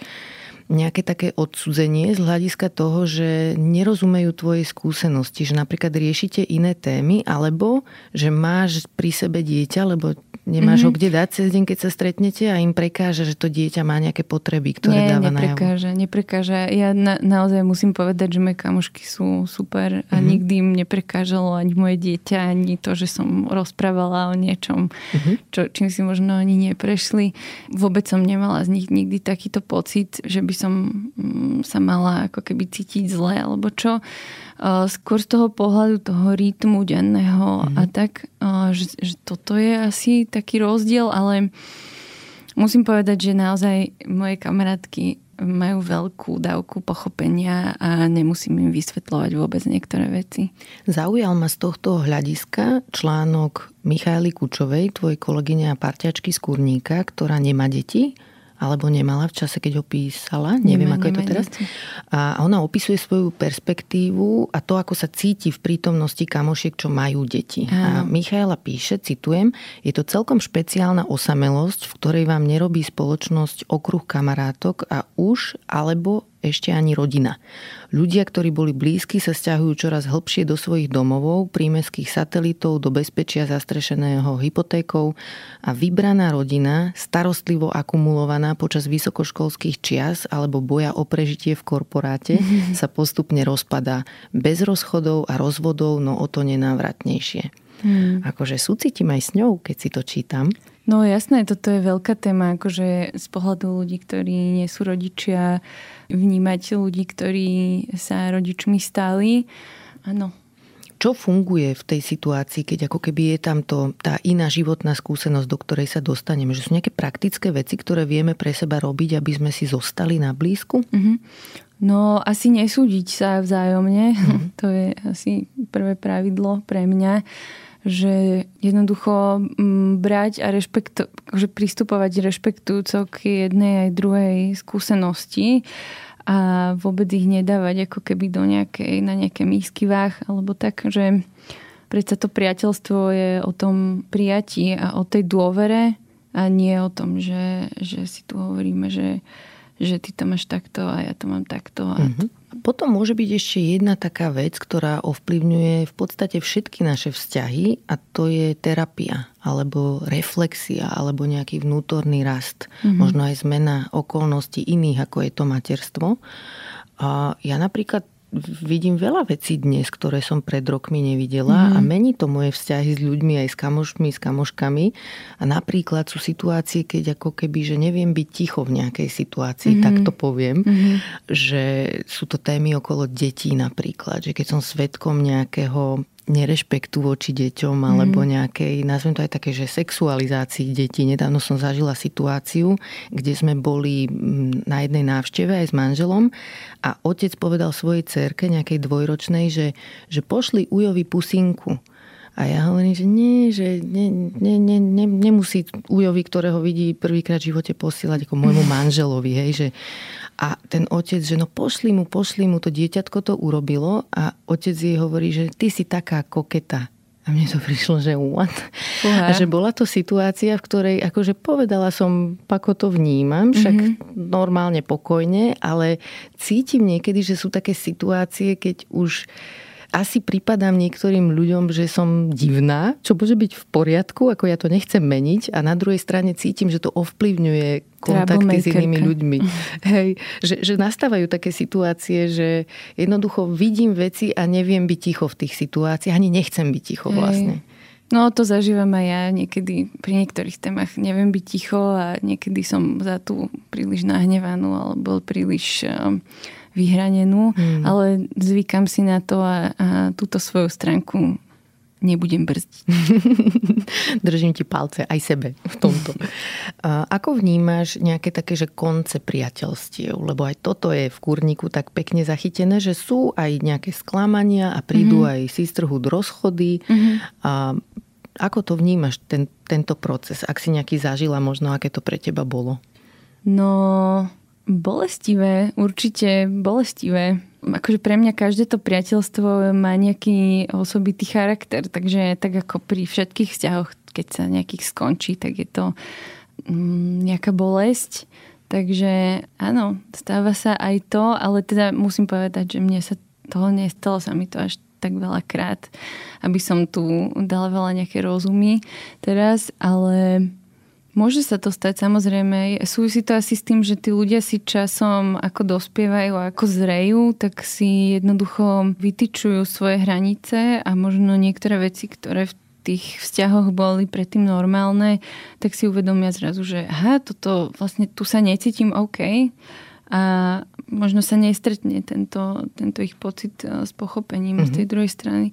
nejaké také odsudzenie z hľadiska toho, že nerozumejú tvoje skúsenosti, že napríklad riešite iné témy, alebo že máš pri sebe dieťa, lebo nemáš mm-hmm. ho kde dať cez deň, keď sa stretnete a im prekáže, že to dieťa má nejaké potreby, ktoré Nie, dáva neprekáže, najavo. neprekáže. Ja na, naozaj musím povedať, že moje kamošky sú super a mm-hmm. nikdy im neprekážalo ani moje dieťa, ani to, že som rozprávala o niečom, mm-hmm. čo, čím si možno oni neprešli. Vôbec som nemala z nich nikdy takýto pocit, že by som mm, sa mala ako keby cítiť zle alebo čo skôr z toho pohľadu toho rytmu denného mm-hmm. a tak, že, že toto je asi taký rozdiel, ale musím povedať, že naozaj moje kamarátky majú veľkú dávku pochopenia a nemusím im vysvetľovať vôbec niektoré veci. Zaujal ma z tohto hľadiska článok Michaely Kučovej, tvojej kolegyne a parťačky z Kurníka, ktorá nemá deti alebo nemala v čase, keď ho písala. Neviem, nemá, ako je to teraz. A ona opisuje svoju perspektívu a to, ako sa cíti v prítomnosti kamošiek, čo majú deti. Áno. A Michaela píše, citujem, je to celkom špeciálna osamelosť, v ktorej vám nerobí spoločnosť okruh kamarátok a už alebo ešte ani rodina. Ľudia, ktorí boli blízki, sa stiahujú čoraz hlbšie do svojich domovov, prímeských satelitov, do bezpečia zastrešeného hypotékou a vybraná rodina, starostlivo akumulovaná počas vysokoškolských čias alebo boja o prežitie v korporáte, mm-hmm. sa postupne rozpadá. Bez rozchodov a rozvodov, no o to nenávratnejšie. Mm. Akože súcitím aj s ňou, keď si to čítam. No jasné, toto je veľká téma, akože z pohľadu ľudí, ktorí nie sú rodičia, vnímať ľudí, ktorí sa rodičmi stali. Áno. Čo funguje v tej situácii, keď ako keby je tam to, tá iná životná skúsenosť, do ktorej sa dostaneme? Že sú nejaké praktické veci, ktoré vieme pre seba robiť, aby sme si zostali na blízku? Mm-hmm. No asi nesúdiť sa vzájomne. Mm-hmm. To je asi prvé pravidlo pre mňa že jednoducho mm, brať a rešpekto, že pristupovať rešpektujúco k jednej aj druhej skúsenosti a vôbec ich nedávať ako keby do nejakej, na nejaké mísky váh alebo tak, že predsa to priateľstvo je o tom prijatí a o tej dôvere a nie o tom, že, že si tu hovoríme, že, že ty to máš takto a ja to mám takto. A mm-hmm. Potom môže byť ešte jedna taká vec, ktorá ovplyvňuje v podstate všetky naše vzťahy a to je terapia alebo reflexia alebo nejaký vnútorný rast. Mm-hmm. Možno aj zmena okolností iných, ako je to materstvo. A ja napríklad vidím veľa vecí dnes, ktoré som pred rokmi nevidela mm. a mení to moje vzťahy s ľuďmi aj s kamošmi, s kamoškami. A napríklad sú situácie, keď ako keby, že neviem byť ticho v nejakej situácii, mm. tak to poviem, mm. že sú to témy okolo detí napríklad, že keď som svetkom nejakého nerešpektu voči deťom alebo mhm. nejakej, nazvem to aj také, že sexualizácii detí. Nedávno som zažila situáciu, kde sme boli mm, na jednej návšteve aj s manželom a otec povedal svojej cerke, nejakej dvojročnej, že, že pošli ujovi pusinku. A ja hovorím, že nie, že ne, ne, ne, ne, nemusí ujovi, ktorého vidí prvýkrát v živote posielať ako môjmu manželovi. Hej, že, a ten otec, že no pošli mu, pošli mu, to dieťatko to urobilo a otec jej hovorí, že ty si taká koketa. A mne to prišlo, že what? A že bola to situácia, v ktorej akože povedala som, ako to vnímam, však mm-hmm. normálne pokojne, ale cítim niekedy, že sú také situácie, keď už asi pripadám niektorým ľuďom, že som divná, čo môže byť v poriadku, ako ja to nechcem meniť a na druhej strane cítim, že to ovplyvňuje kontakty s inými ľuďmi. Hej, že, že nastávajú také situácie, že jednoducho vidím veci a neviem byť ticho v tých situáciách, ani nechcem byť ticho Hej. vlastne. No to zažívam aj ja niekedy pri niektorých témach. Neviem byť ticho a niekedy som za tú príliš nahnevanú alebo príliš uh, vyhranenú, mm. ale zvykam si na to a, a túto svoju stránku nebudem brzdiť. Držím ti palce aj sebe v tomto. Ako vnímaš nejaké také, že konce priateľstiev? Lebo aj toto je v kurníku tak pekne zachytené, že sú aj nejaké sklamania a prídu mm-hmm. aj sisterhood rozchody. Mm-hmm. A ako to vnímaš, ten, tento proces? Ak si nejaký zažila, možno aké to pre teba bolo? No, Bolestivé, určite bolestivé. Akože pre mňa každé to priateľstvo má nejaký osobitý charakter, takže tak ako pri všetkých vzťahoch, keď sa nejakých skončí, tak je to mm, nejaká bolesť. Takže áno, stáva sa aj to, ale teda musím povedať, že mne sa toho nestalo sa mi to až tak veľakrát, aby som tu dala veľa nejaké rozumy teraz, ale Môže sa to stať samozrejme. Súvisí to asi s tým, že tí ľudia si časom ako dospievajú a ako zrejú, tak si jednoducho vytyčujú svoje hranice a možno niektoré veci, ktoré v tých vzťahoch boli predtým normálne, tak si uvedomia zrazu, že aha, toto vlastne tu sa necítim OK a možno sa nestretne tento, tento ich pocit e, s pochopením mm-hmm. z tej mhm. druhej strany.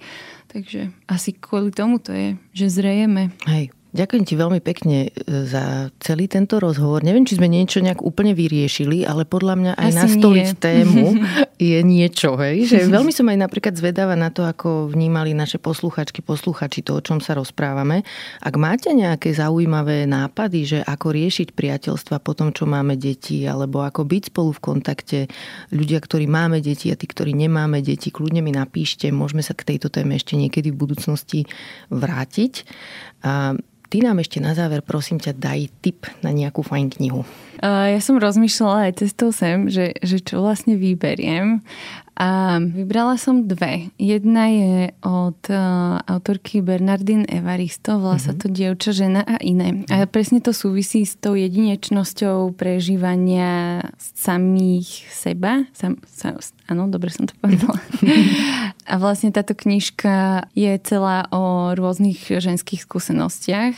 Takže asi kvôli tomu to je, že zrejeme. Hej, Ďakujem ti veľmi pekne e, za celý tento rozhovor. Neviem, či sme niečo nejak úplne vyriešili, ale podľa mňa aj Asi nastoliť nie. tému je niečo. Hej? Že veľmi som aj napríklad zvedáva na to, ako vnímali naše posluchačky, posluchači to, o čom sa rozprávame. Ak máte nejaké zaujímavé nápady, že ako riešiť priateľstva po tom, čo máme deti, alebo ako byť spolu v kontakte ľudia, ktorí máme deti a tí, ktorí nemáme deti, kľudne mi napíšte. Môžeme sa k tejto téme ešte niekedy v budúcnosti vrátiť. A Ty nám ešte na záver, prosím ťa, daj tip na nejakú fajn knihu. Ja som rozmýšľala aj cestou sem, že, že čo vlastne vyberiem. A vybrala som dve. Jedna je od uh, autorky Bernardine Evaristo, volá mm-hmm. sa mhm. to Dievča, žena a iné. A presne to súvisí s tou jedinečnosťou prežívania samých seba. Sam, sam, áno, dobre som to povedala. a vlastne táto knižka je celá o rôznych ženských skúsenostiach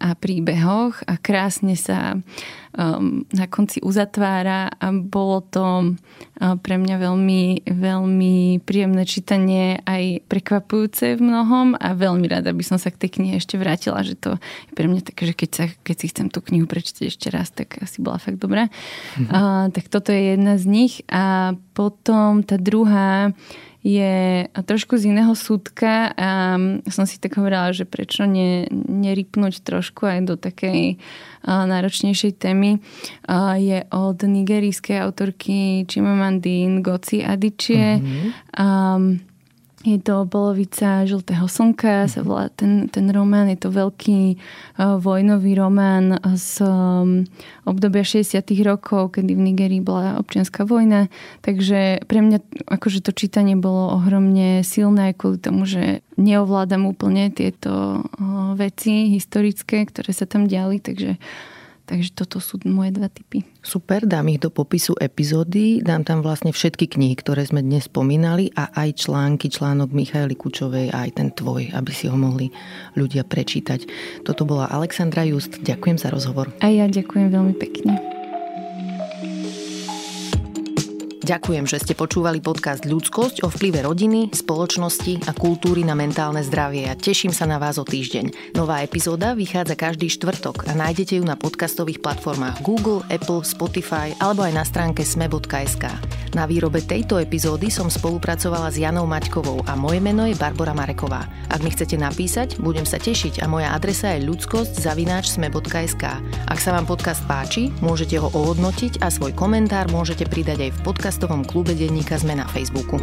a príbehoch a krásne sa um, na konci uzatvára a bolo to uh, pre mňa veľmi, veľmi príjemné čítanie aj prekvapujúce v mnohom a veľmi rada by som sa k tej knihe ešte vrátila, že to je pre mňa také, že keď, sa, keď si chcem tú knihu prečítať ešte raz, tak asi bola fakt dobrá. Mm-hmm. Uh, tak toto je jedna z nich a potom tá druhá je trošku z iného súdka a som si tak hovorila, že prečo ne, nerypnúť trošku aj do takej náročnejšej témy. Je od nigerijskej autorky Chimamanda Ngozi Adichie. Mm-hmm. Je to polovica žltého slnka, sa volá ten, ten román. Je to veľký uh, vojnový román z um, obdobia 60 rokov, kedy v Nigerii bola občianská vojna. Takže pre mňa akože to čítanie bolo ohromne silné kvôli tomu, že neovládam úplne tieto uh, veci historické, ktoré sa tam diali. Takže Takže toto sú moje dva typy. Super, dám ich do popisu epizódy, dám tam vlastne všetky knihy, ktoré sme dnes spomínali a aj články, článok Michaely Kučovej a aj ten tvoj, aby si ho mohli ľudia prečítať. Toto bola Alexandra Just, ďakujem za rozhovor. A ja ďakujem veľmi pekne. Ďakujem, že ste počúvali podcast Ľudskosť o vplyve rodiny, spoločnosti a kultúry na mentálne zdravie a teším sa na vás o týždeň. Nová epizóda vychádza každý štvrtok a nájdete ju na podcastových platformách Google, Apple, Spotify alebo aj na stránke sme.sk. Na výrobe tejto epizódy som spolupracovala s Janou Maťkovou a moje meno je Barbara Mareková. Ak mi chcete napísať, budem sa tešiť a moja adresa je ľudskosť zavináč sme.sk. Ak sa vám podcast páči, môžete ho ohodnotiť a svoj komentár môžete pridať aj v podcast podcastovom klube Denníka Sme na Facebooku.